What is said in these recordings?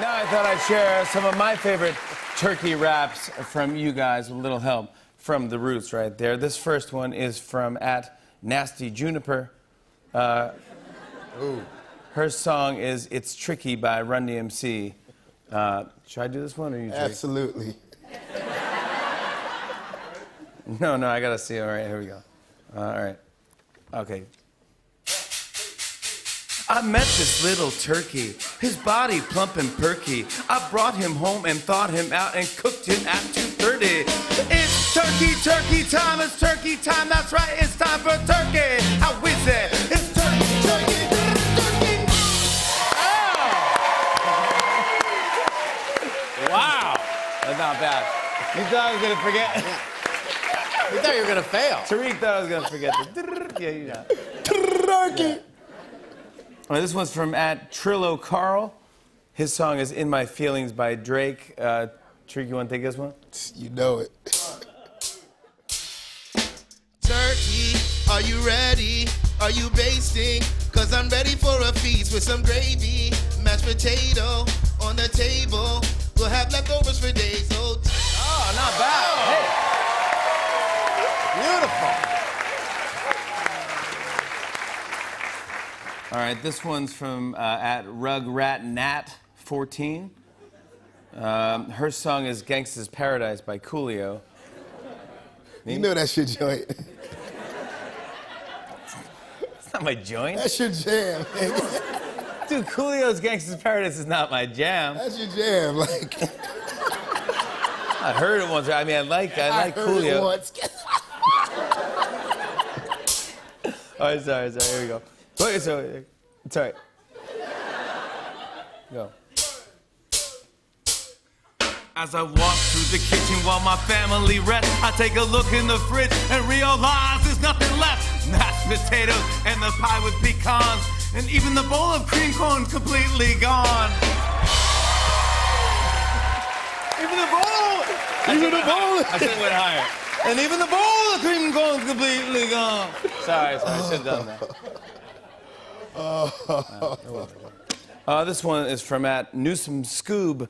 Now I thought I'd share some of my favorite turkey raps from you guys with a little help from the roots right there. This first one is from at Nasty Juniper. Uh, her song is It's Tricky by Run DMC. Uh, should I do this one or you? Absolutely. No, no, I gotta see. All right, here we go. Uh, all right. Okay. I met this little turkey, his body plump and perky. I brought him home and thawed him out and cooked him at 2.30. It's turkey, turkey time, it's turkey time, that's right, it's time for turkey. How is it? It's turkey, turkey, turkey. Oh! Wow. That's not bad. You thought I was gonna forget? We thought you were gonna fail. Tariq thought I was gonna forget the. Yeah, you know. Turkey. All right, this one's from at Trillo Carl. His song is "In My Feelings" by Drake. Uh, Tariq, you want to take this one? You know it. Turkey, are you ready? Are you basting? Cause I'm ready for a feast with some gravy. Mashed potato on the table. We'll have leftovers for days. Oh, Oh, not bad. Beautiful. All right, this one's from uh, at Rugrat Nat 14. Um, her song is "Gangsta's Paradise" by Coolio. You know that's your joint. It's not my joint. That's your jam. Dude, Coolio's "Gangsta's Paradise" is not my jam. That's your jam. Like I heard it once. I mean, I like I like I heard it once. All right, sorry, sorry. Here we go. Wait, so uh, it's all right. Go. As I walk through the kitchen while my family rests, I take a look in the fridge and realize there's nothing left. Mashed potatoes and the pie with pecans, and even the bowl of cream corn completely gone. Even the bowl. Even the bowl. I should have went higher. And even the bowl of cream corn's completely gone. Sorry, sorry, I should have done that. Uh, this one is from at Newsom Scoob.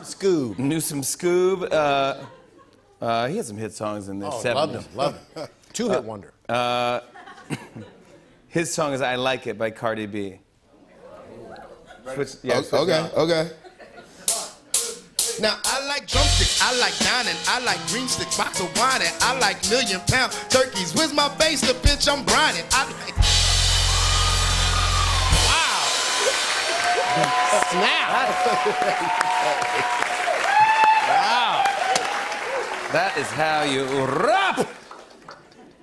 Scoob. Newsom Scoob. Uh, uh, he had some hit songs in the Oh, 70s. love him, love him. Two hit wonder. His song is I Like It by Cardi B. Switch, yeah, switch Okay, okay. Now I like drumsticks, I like dining, I like green sticks, box of wine, and I like million pound turkeys. Where's my bass? The bitch I'm brining. I like. Snap. Wow. That is how you rap.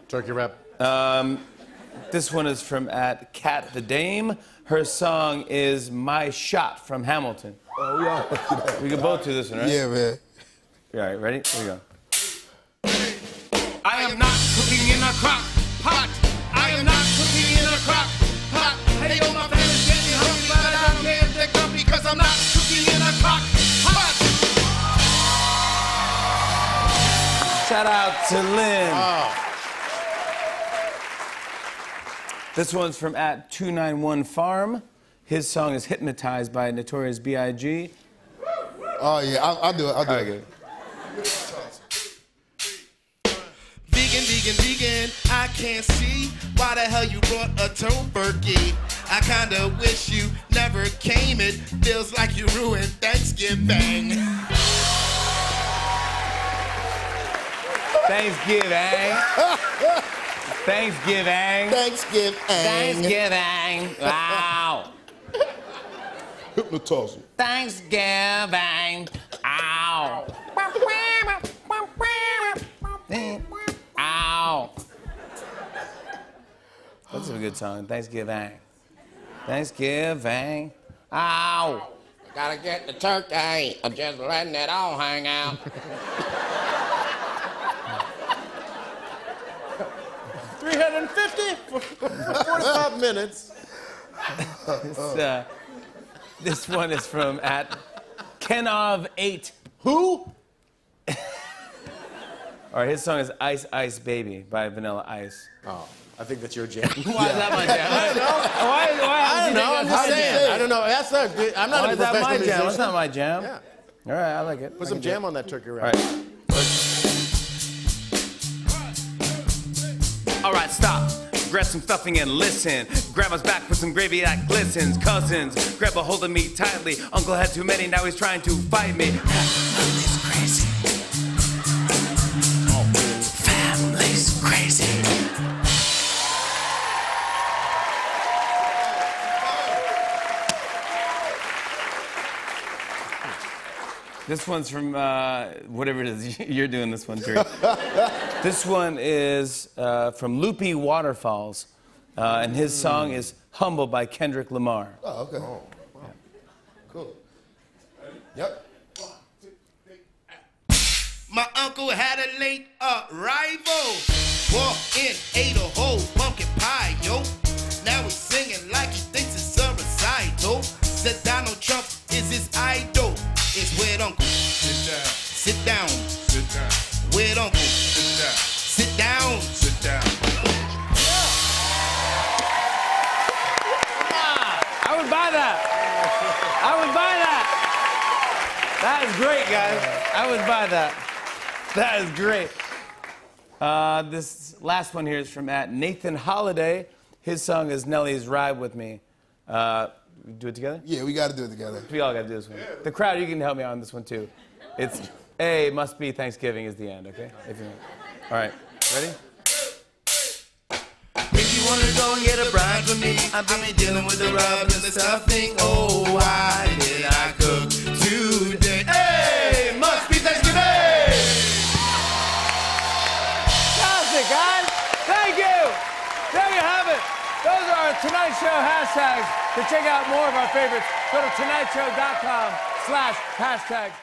Turkey rep. Um, this one is from at Cat the Dame. Her song is My Shot from Hamilton. Oh, yeah. We can both do this one, right? Yeah, man. All right, ready? Here we go. I am not cooking in a crock pot. I am not cooking in a crock pot. Hey, yo, my family's getting hungry, but I don't care if they're grumpy, cause I'm not cooking in a crock pot. Shout out to Lynn. Oh, This one's from at 291 Farm. His song is Hypnotized by Notorious B.I.G. Oh, yeah. I'll, I'll do it. I'll do All it. right, good. Vegan, vegan, vegan, I can't see why the hell you brought a tofurkey. I kinda wish you never came. It feels like you ruined Thanksgiving. Thanksgiving. Thanksgiving. Thanksgiving. Thanksgiving. Wow. Hypnotize him. Thanksgiving. Ow. Ow. That's a good song. Thanksgiving. Thanksgiving. Ow. gotta get the turkey. I'm just letting it all hang out. Three hundred and fifty for forty-five minutes. This, uh, this one is from at Kenov8. Who? All right, his song is Ice Ice Baby by Vanilla Ice. Oh. I think that's your jam. Why is that my jam? I don't know. Why, why, I don't know. I'm just saying. I don't know. That's not. I'm not Why a is that professional my jam? That's not my jam. Yeah. All right, I like it. Put I some can it. jam on that turkey wrap. right. All right, stop. Grab some stuffing and listen. Grab us back with some gravy that glistens. Cousins, grab a hold of me tightly. Uncle had too many, now he's trying to fight me. This one's from uh, whatever it is you're doing. This one, Terry. this one is uh, from Loopy Waterfalls, uh, and his song is "Humble" by Kendrick Lamar. Oh, okay. Oh, Cool. Yep. My uncle had a late arrival. Walked in, ate a Weird uncle. Sit down. Sit down. I would buy that. I would buy that. That is great, guys. I would buy that. That is great. Uh, this last one here is from at Nathan Holiday. His song is Nelly's Ride with Me. Uh, do it together? Yeah, we got to do it together. We all got to do this one. The crowd, you can help me out on this one too. It's A, must be Thanksgiving is the end, okay? If you All right, ready? If you wanna go and get a bride for me, I've been dealing with the rub and the stuffing. Oh, why did I cook today? Hey, must be Thanksgiving. Fantastic, guys. Thank you. There you have it. Those are our Tonight Show hashtags. To check out more of our favorites, go to tonightshow.com slash hashtags.